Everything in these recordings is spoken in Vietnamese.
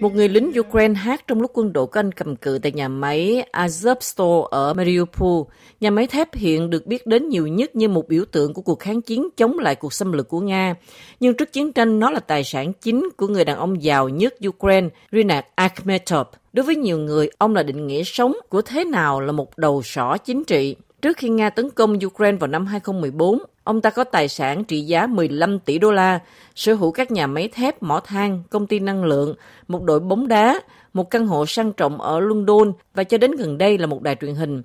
Một người lính Ukraine hát trong lúc quân đội của Anh cầm cự tại nhà máy Azovstal ở Mariupol. Nhà máy thép hiện được biết đến nhiều nhất như một biểu tượng của cuộc kháng chiến chống lại cuộc xâm lược của Nga. Nhưng trước chiến tranh, nó là tài sản chính của người đàn ông giàu nhất Ukraine, Rinat Akhmetov. Đối với nhiều người, ông là định nghĩa sống của thế nào là một đầu sỏ chính trị. Trước khi Nga tấn công Ukraine vào năm 2014, ông ta có tài sản trị giá 15 tỷ đô la, sở hữu các nhà máy thép, mỏ than, công ty năng lượng, một đội bóng đá, một căn hộ sang trọng ở London và cho đến gần đây là một đài truyền hình.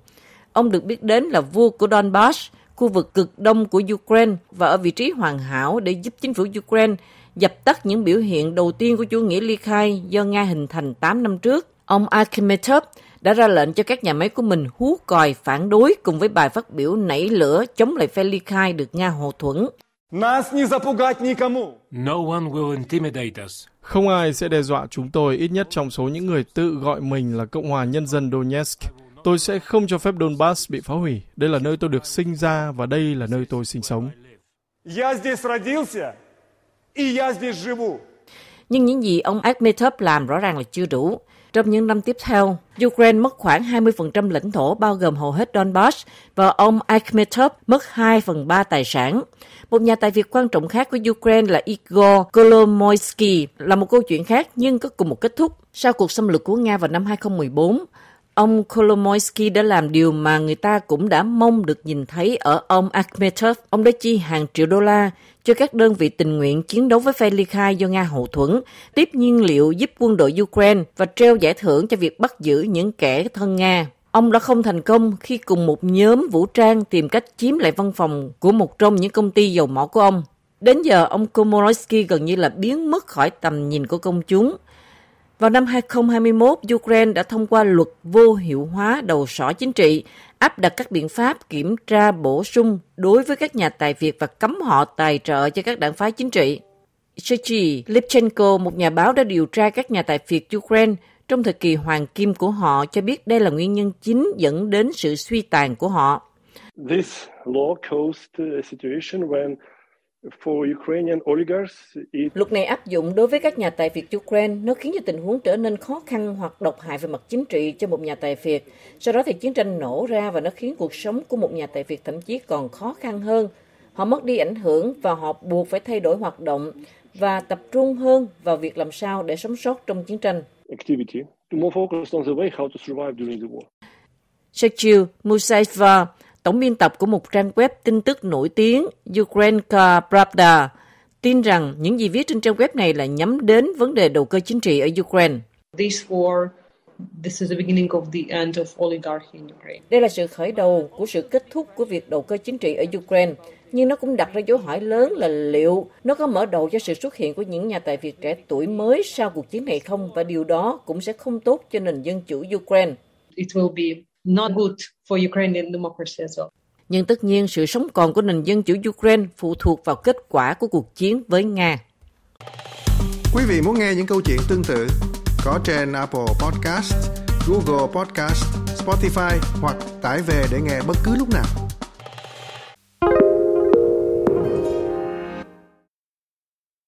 Ông được biết đến là vua của Donbass, khu vực cực đông của Ukraine và ở vị trí hoàn hảo để giúp chính phủ Ukraine dập tắt những biểu hiện đầu tiên của chủ nghĩa ly khai do Nga hình thành 8 năm trước. Ông Akhmetov đã ra lệnh cho các nhà máy của mình hú còi phản đối cùng với bài phát biểu nảy lửa chống lại phe ly khai được Nga hộ thuẫn. Không ai sẽ đe dọa chúng tôi, ít nhất trong số những người tự gọi mình là Cộng hòa Nhân dân Donetsk. Tôi sẽ không cho phép Donbass bị phá hủy. Đây là nơi tôi được sinh ra và đây là nơi tôi sinh sống. Nhưng những gì ông Akhmetov làm rõ ràng là chưa đủ. Trong những năm tiếp theo, Ukraine mất khoảng 20% lãnh thổ bao gồm hầu hết Donbass và ông Akhmetov mất 2 phần 3 tài sản. Một nhà tài việt quan trọng khác của Ukraine là Igor Kolomoisky là một câu chuyện khác nhưng có cùng một kết thúc. Sau cuộc xâm lược của Nga vào năm 2014, ông Kolomoisky đã làm điều mà người ta cũng đã mong được nhìn thấy ở ông Akhmetov. Ông đã chi hàng triệu đô la cho các đơn vị tình nguyện chiến đấu với phe ly khai do Nga hậu thuẫn, tiếp nhiên liệu giúp quân đội Ukraine và treo giải thưởng cho việc bắt giữ những kẻ thân Nga. Ông đã không thành công khi cùng một nhóm vũ trang tìm cách chiếm lại văn phòng của một trong những công ty dầu mỏ của ông. Đến giờ, ông Komorowski gần như là biến mất khỏi tầm nhìn của công chúng. Vào năm 2021, Ukraine đã thông qua luật vô hiệu hóa đầu sỏ chính trị, áp đặt các biện pháp kiểm tra bổ sung đối với các nhà tài Việt và cấm họ tài trợ cho các đảng phái chính trị. Sergei Lipchenko, một nhà báo đã điều tra các nhà tài Việt Ukraine trong thời kỳ hoàng kim của họ cho biết đây là nguyên nhân chính dẫn đến sự suy tàn của họ. This law caused a situation when Luật này áp dụng đối với các nhà tài Việt Ukraine, nó khiến cho tình huống trở nên khó khăn hoặc độc hại về mặt chính trị cho một nhà tài Việt. Sau đó thì chiến tranh nổ ra và nó khiến cuộc sống của một nhà tài Việt thậm chí còn khó khăn hơn. Họ mất đi ảnh hưởng và họ buộc phải thay đổi hoạt động và tập trung hơn vào việc làm sao để sống sót trong chiến tranh. Sergio Musaeva, tổng biên tập của một trang web tin tức nổi tiếng Ukrainka Pravda, tin rằng những gì viết trên trang web này là nhắm đến vấn đề đầu cơ chính trị ở Ukraine. This war This is the beginning of the end of oligarchy in Ukraine. Đây là sự khởi đầu của sự kết thúc của việc đầu cơ chính trị ở Ukraine, nhưng nó cũng đặt ra dấu hỏi lớn là liệu nó có mở đầu cho sự xuất hiện của những nhà tài Việt trẻ tuổi mới sau cuộc chiến này không và điều đó cũng sẽ không tốt cho nền dân chủ Ukraine. It will be not good for Ukrainian democracy as well. Nhưng tất nhiên sự sống còn của nền dân chủ Ukraine phụ thuộc vào kết quả của cuộc chiến với Nga. Quý vị muốn nghe những câu chuyện tương tự có trên Apple Podcast, Google Podcast, Spotify hoặc tải về để nghe bất cứ lúc nào.